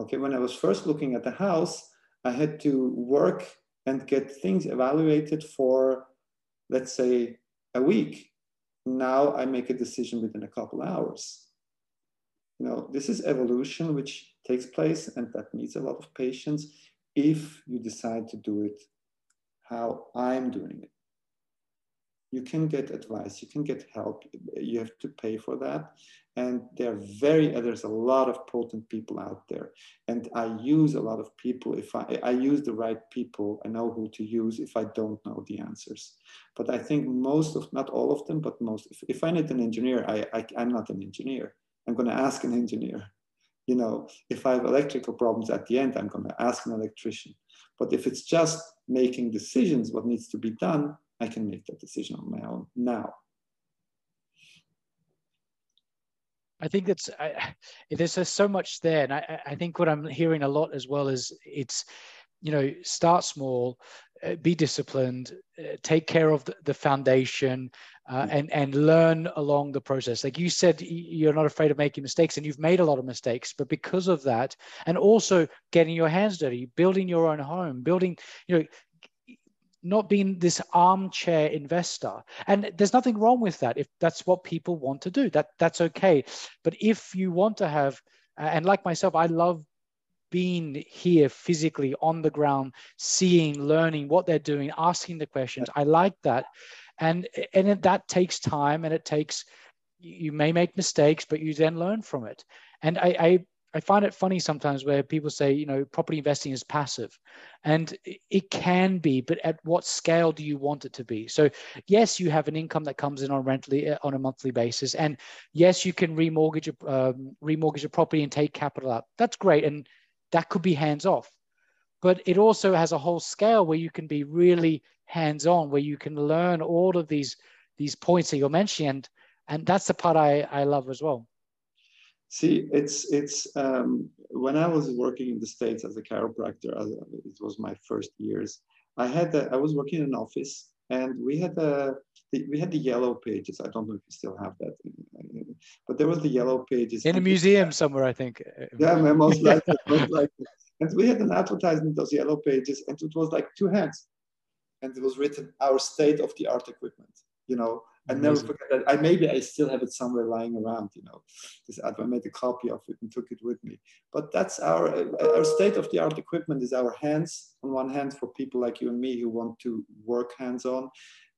Okay, when I was first looking at the house, I had to work and get things evaluated for, let's say, a week. Now I make a decision within a couple hours. You know, this is evolution which takes place and that needs a lot of patience if you decide to do it how I'm doing it you can get advice, you can get help. You have to pay for that. And there are very, there's a lot of potent people out there. And I use a lot of people. If I, I use the right people, I know who to use if I don't know the answers. But I think most of, not all of them, but most, if, if I need an engineer, I, I, I'm not an engineer. I'm going to ask an engineer. You know, if I have electrical problems at the end, I'm going to ask an electrician. But if it's just making decisions, what needs to be done, I can make that decision on my own now. I think that's I, there's just so much there, and I, I think what I'm hearing a lot as well is it's you know start small, uh, be disciplined, uh, take care of the, the foundation, uh, mm. and and learn along the process. Like you said, you're not afraid of making mistakes, and you've made a lot of mistakes, but because of that, and also getting your hands dirty, building your own home, building you know not being this armchair investor and there's nothing wrong with that if that's what people want to do that that's okay but if you want to have and like myself i love being here physically on the ground seeing learning what they're doing asking the questions i like that and and that takes time and it takes you may make mistakes but you then learn from it and i, I I find it funny sometimes where people say, you know, property investing is passive. And it can be, but at what scale do you want it to be? So, yes, you have an income that comes in on rentally uh, on a monthly basis. And yes, you can remortgage a, um, remortgage a property and take capital out. That's great. And that could be hands off. But it also has a whole scale where you can be really hands on, where you can learn all of these these points that you're mentioning. And, and that's the part I, I love as well. See, it's it's um, when I was working in the states as a chiropractor. As it was my first years. I had a, I was working in an office, and we had a we had the yellow pages. I don't know if you still have that, but there was the yellow pages in a museum somewhere, I think. Yeah, most likely, most likely. And we had an advertisement those yellow pages, and it was like two hands, and it was written "Our state of the art equipment." You know, I never forget that. I maybe I still have it somewhere lying around. You know, this I made a copy of it and took it with me. But that's our our state of the art equipment is our hands on one hand for people like you and me who want to work hands on,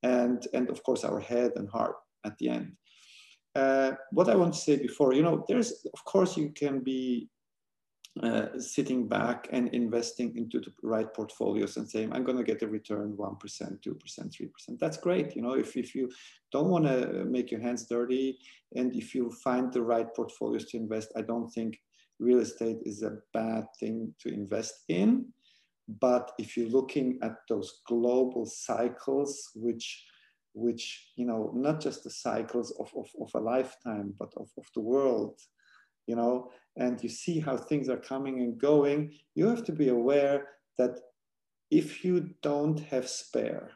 and and of course our head and heart at the end. Uh, what I want to say before, you know, there's of course you can be uh, sitting back and investing into the right portfolios and saying, I'm going to get a return 1%, 2%, 3%. That's great. You know, if, if you don't want to make your hands dirty and if you find the right portfolios to invest, I don't think real estate is a bad thing to invest in. But if you're looking at those global cycles, which which you know not just the cycles of, of, of a lifetime but of, of the world you know, and you see how things are coming and going, you have to be aware that if you don't have spare,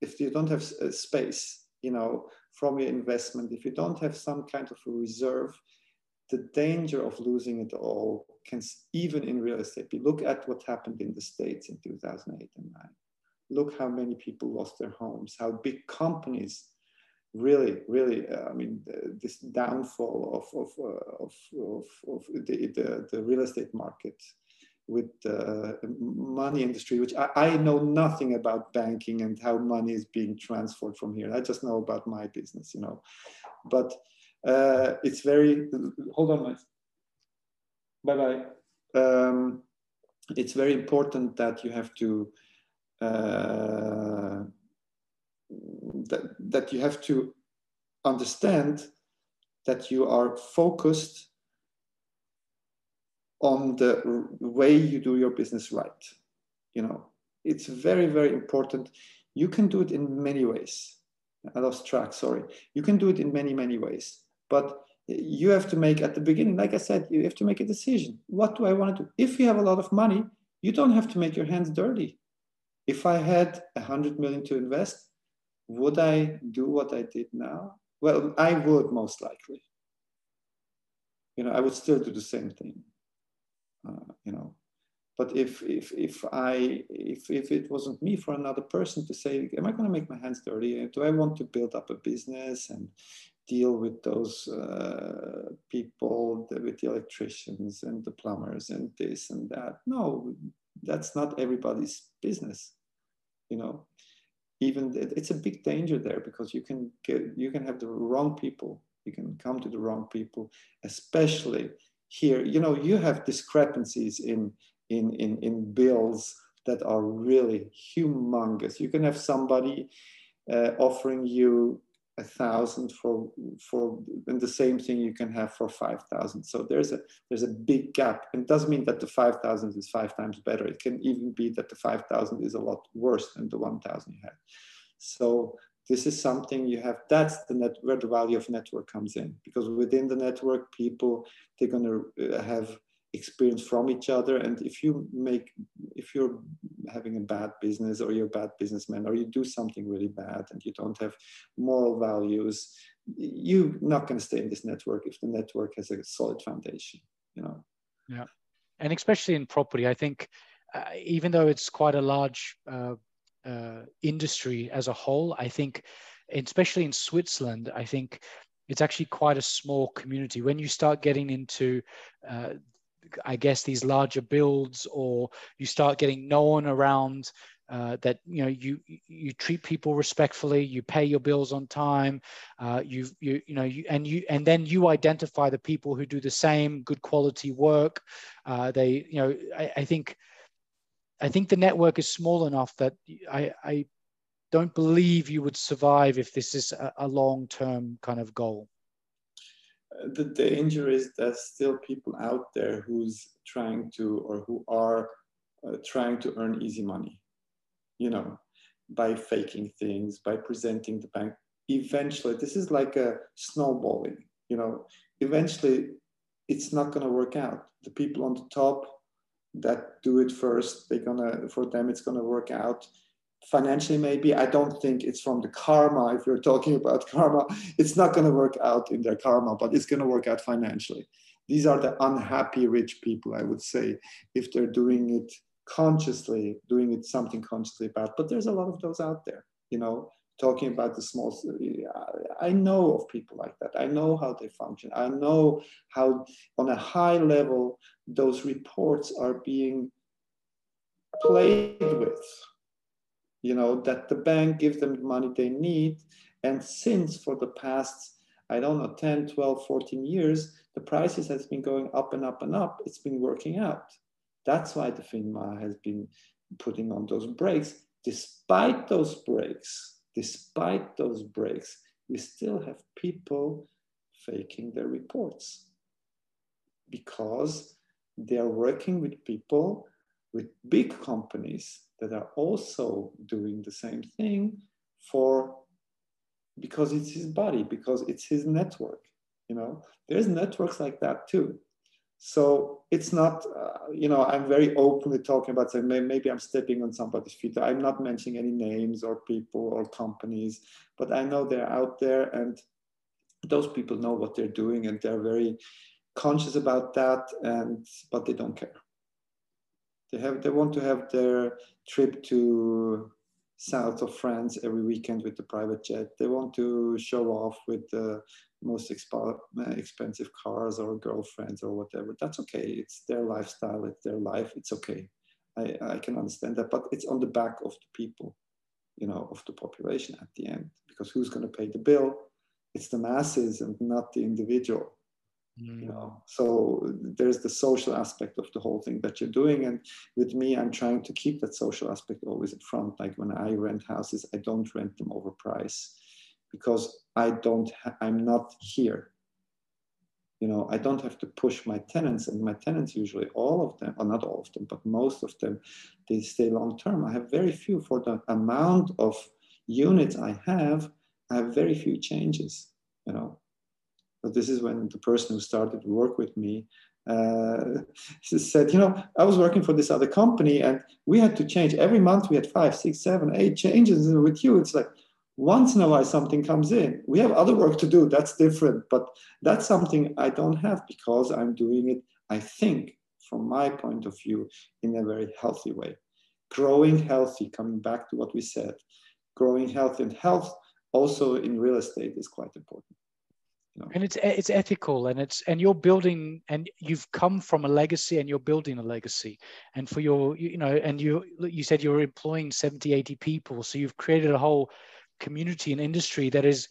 if you don't have uh, space, you know, from your investment, if you don't have some kind of a reserve, the danger of losing it all can even in real estate be. Look at what happened in the States in 2008 and 9. Look how many people lost their homes, how big companies really, really, uh, I mean, this downfall of, of, uh, of, of, of, the, the, the real estate market with the money industry, which I, I, know nothing about banking and how money is being transferred from here. I just know about my business, you know. But uh, it's very, hold on, bye bye. Um, it's very important that you have to uh, that, that you have to understand that you are focused on the way you do your business right. You know, it's very, very important. You can do it in many ways. I lost track, sorry. You can do it in many, many ways. But you have to make at the beginning, like I said, you have to make a decision. What do I want to do? If you have a lot of money, you don't have to make your hands dirty. If I had a hundred million to invest, would I do what I did now? Well, I would most likely. You know, I would still do the same thing. Uh, you know, but if if if I if if it wasn't me for another person to say, am I going to make my hands dirty? Do I want to build up a business and deal with those uh, people, with the electricians and the plumbers and this and that. No, that's not everybody's business. You know, even it's a big danger there because you can get you can have the wrong people. You can come to the wrong people, especially here. You know, you have discrepancies in in in, in bills that are really humongous. You can have somebody uh, offering you a thousand for for and the same thing you can have for five thousand. So there's a there's a big gap. And doesn't mean that the five thousand is five times better. It can even be that the five thousand is a lot worse than the one thousand you had. So this is something you have that's the net where the value of network comes in because within the network people they're going to uh, have experience from each other. And if you make if you're having a bad business or you're a bad businessman or you do something really bad and you don't have moral values you're not going to stay in this network if the network has a solid foundation you know? Yeah. And especially in property i think uh, even though it's quite a large uh, uh, industry as a whole i think especially in switzerland i think it's actually quite a small community. When you start getting into uh, I guess these larger builds, or you start getting known around uh, that you know you you treat people respectfully, you pay your bills on time, uh, you you you know you and you and then you identify the people who do the same good quality work. Uh, they you know I, I think I think the network is small enough that I, I don't believe you would survive if this is a, a long term kind of goal the danger is there's still people out there who's trying to or who are uh, trying to earn easy money you know by faking things by presenting the bank eventually this is like a snowballing you know eventually it's not going to work out. The people on the top that do it first they're gonna for them it's going to work out financially maybe. I don't think it's from the karma if you're talking about karma. It's not going to work out in their karma but it's going to work out financially. These are the unhappy rich people i would say if they're doing it consciously doing it something consciously bad. But there's a lot of those out there you know talking about the small i know of people like that. I know how they function. I know how on a high level those reports are being played with you know, that the bank gives them the money they need. And since for the past, I don't know, 10, 12, 14 years, the prices has been going up and up and up. It's been working out. That's why the FINMA has been putting on those brakes. Despite those brakes, despite those brakes, we still have people faking their reports because they are working with people with big companies that are also doing the same thing for because it's his body because it's his network you know? There's networks like that too. So it's not uh, you know i'm very openly talking about saying maybe i'm stepping on somebody's feet. I'm not mentioning any names or people or companies but i know they're out there and those people know what they're doing and they're very conscious about that and but they don't care they have they want to have their trip to south of France every weekend with the private jet. They want to show off with the most exp- expensive cars or girlfriends or whatever. That's okay. It's their lifestyle. It's their life. It's okay. I, I can understand that, but it's on the back of the people, you know, of the population at the end. Because who's going to pay the bill? It's the masses and not the individual you know so there's the social aspect of the whole thing that you're doing. And with me i'm trying to keep that social aspect always at front. Like when i rent houses i don't rent them over price because i don't ha- i'm not here. You know i don't have to push my tenants and my tenants usually all of them or not all of them but most of them they stay long term i have very few for the amount of units i have i have very few changes you know but this is when the person who started to work with me uh, said, you know, I was working for this other company and we had to change every month. We had five, six, seven, eight changes. And with you, it's like once in a while something comes in. We have other work to do. That's different. But that's something I don't have because I'm doing it, I think, from my point of view, in a very healthy way. Growing healthy, coming back to what we said, growing healthy and health also in real estate is quite important and it's it's ethical and it's and you're building and you've come from a legacy and you're building a legacy and for your you know and you you said you're employing 70 80 people so you've created a whole community and industry that is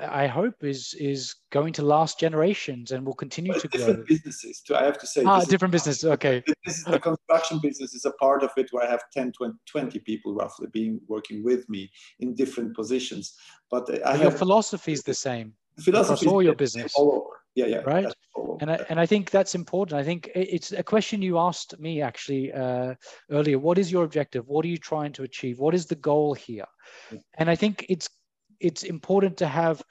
I hope is is going to last generations and will continue well, to different grow. businesses too. I have to say. Ah, different business. Okay. This is the construction business is a part of it where I have 10, 20, 20 people roughly being working with me in different positions. But I have, your philosophy is the same philosophy across all your business. all over. Yeah yeah right? and I, and I think that's important. I think it's a question you asked me actually uh, earlier. What is your objective? What are you trying to achieve? What is the goal here? And i think it's it's important to have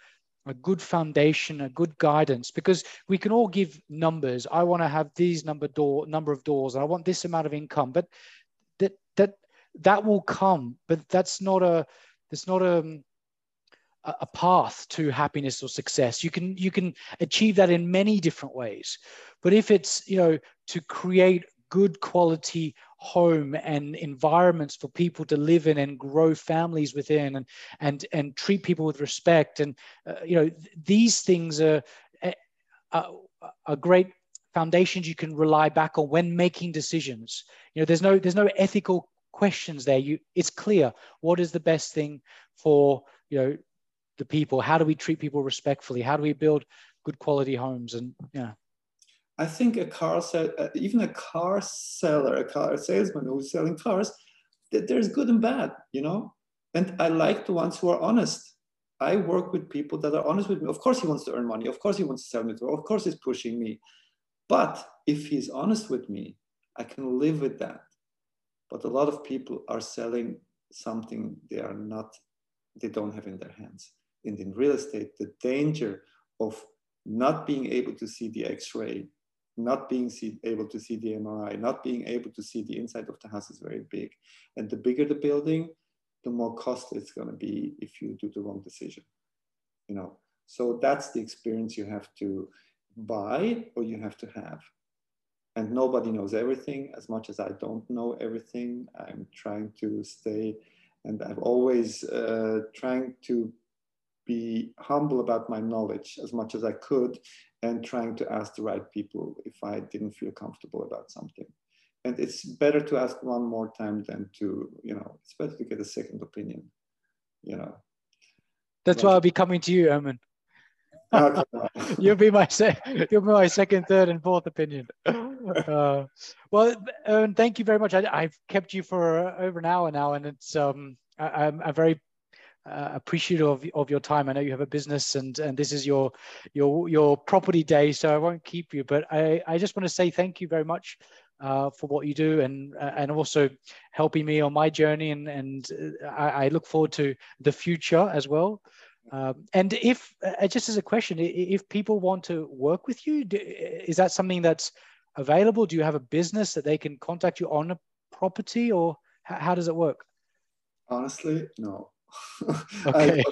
a good foundation a good guidance because we can all give numbers. I want to have these number door number of doors and i want this amount of income. But that that that will come but that's not a that's not a a path to happiness or success. You can you can achieve that in many different ways. But if it's you know to create good quality home and environments for people to live in and grow families within and and and treat people with respect and uh, you know these things are, uh, are great foundations you can rely back on when making decisions. You know there's no there's no ethical questions there. You it's clear what is the best thing for you know the people? How do we treat people respectfully? How do we build good quality homes? And yeah. I think a car uh, even a car seller, a car salesman who's selling cars, there's good and bad, you know. And I like the ones who are honest. I work with people that are honest with me. Of course, he wants to earn money. Of course, he wants to sell me. Of course, he's pushing me. But if he's honest with me, I can live with that. But a lot of people are selling something they are not, they don't have in their hands and in real estate, the danger of not being able to see the X-ray, not being see, able to see the MRI, not being able to see the inside of the house is very big. And the bigger the building, the more costly it's going to be if you do the wrong decision. You know, so that's the experience you have to buy or you have to have. And nobody knows everything. As much as I don't know everything, I'm trying to stay, and I've always uh, trying to be humble about my knowledge as much as I could and trying to ask the right people if I didn't feel comfortable about something. And it's better to ask one more time than to, you know, it's better to get a second opinion, you know. That's why I'll be coming to you, Erman. you'll be my se- you'll be my second, third, and fourth opinion. Uh, well, Erman, thank you very much. I, have kept you for over an hour now, and it's um, I, I'm, I'm very uh, appreciative of, of your time. I know you have a business and, and this is your, your, your property day, so I won't keep you, but I, I just want to say thank you very much uh, for what you do and, uh, and also helping me on my journey. And, and uh, I, I look forward to the future as well. Um, and if, uh, just as a question, if people want to work with you, do, is that something that's available? Do you have a business that they can contact you on a property or how, how does it work? Honestly, no. Okay. I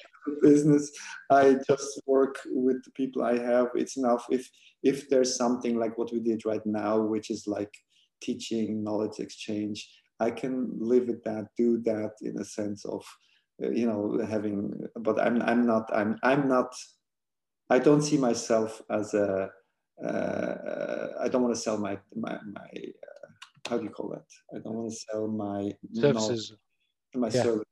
business. I just work with the people I have. It's enough. If if there's something like what we did right now, which is like teaching, knowledge exchange, I can live with that, do that in a sense of, uh, you know, having. But I'm I'm not I'm I'm not. I don't see myself as a. Uh, I don't want to sell my my my. Uh, how do you call that? I don't want to sell my services. My yeah. service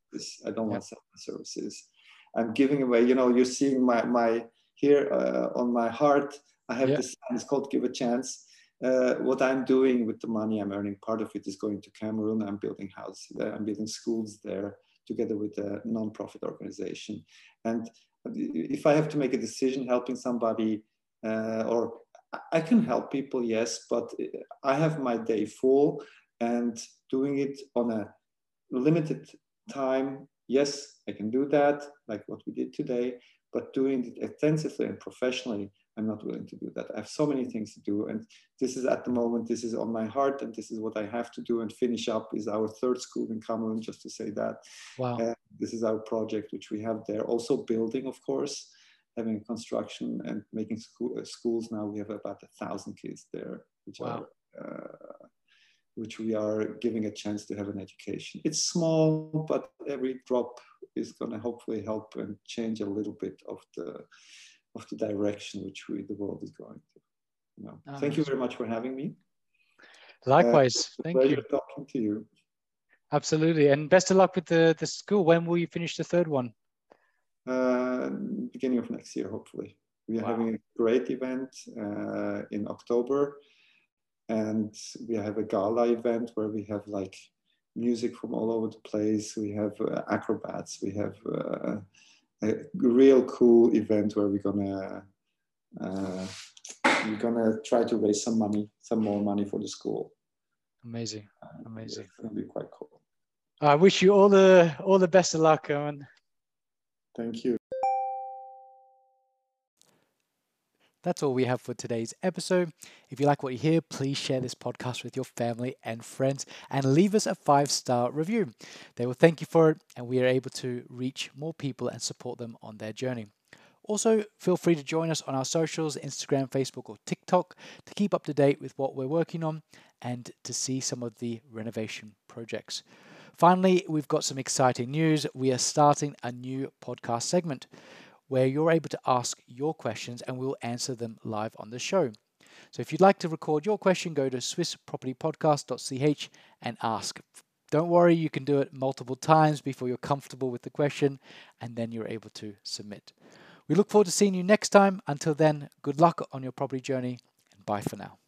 I don't want to sell my services. I'm giving away, you know, you're seeing my, my here uh, on my heart, I have yeah. this sign, it's called Give a Chance. Uh, what I'm doing with the money I'm earning, part of it is going to Cameroon. I'm building houses there, I'm building schools there together with a non-profit organization. And if I have to make a decision helping somebody uh, or I can help people, yes, but I have my day full and doing it on a limited time. Yes, I can do that, like what we did today, but doing it extensively and professionally, I'm not willing to do that. I have so many things to do. And this is at the moment, this is on my heart and this is what I have to do and finish up is our third school in Cameroon, just to say that. Wow. And this is our project, which we have there. Also building, of course, having construction and making school, uh, schools. Now we have about a thousand kids there, which wow. are, uh, which we are giving a chance to have an education. It's small, but every drop is going to hopefully help and change a little bit of the of the direction which we, the world is going to. You know. oh, thank you very much for having me. Likewise, uh, thank you. Talking to you. Absolutely, and best of luck with the the school. When will you finish the third one? Uh, beginning of next year, hopefully. We are wow. having a great event uh, in October, and we have a gala event where we have like music from all over the place. We have uh, acrobats. We have uh, a real cool event where we're gonna uh, we're gonna try to raise some money, some more money for the school. Amazing, uh, amazing. It's gonna be quite cool. I wish you all the all the best of luck, Owen. Thank you. That's all we have for today's episode. If you like what you hear, please share this podcast with your family and friends and leave us a five star review. They will thank you for it, and we are able to reach more people and support them on their journey. Also, feel free to join us on our socials Instagram, Facebook, or TikTok to keep up to date with what we're working on and to see some of the renovation projects. Finally, we've got some exciting news. We are starting a new podcast segment where you're able to ask your questions and we'll answer them live on the show. So if you'd like to record your question, go to swisspropertypodcast.ch and ask. Don't worry, you can do it multiple times before you're comfortable with the question, and then you're able to submit. We look forward to seeing you next time. Until then, good luck on your property journey, and bye for now.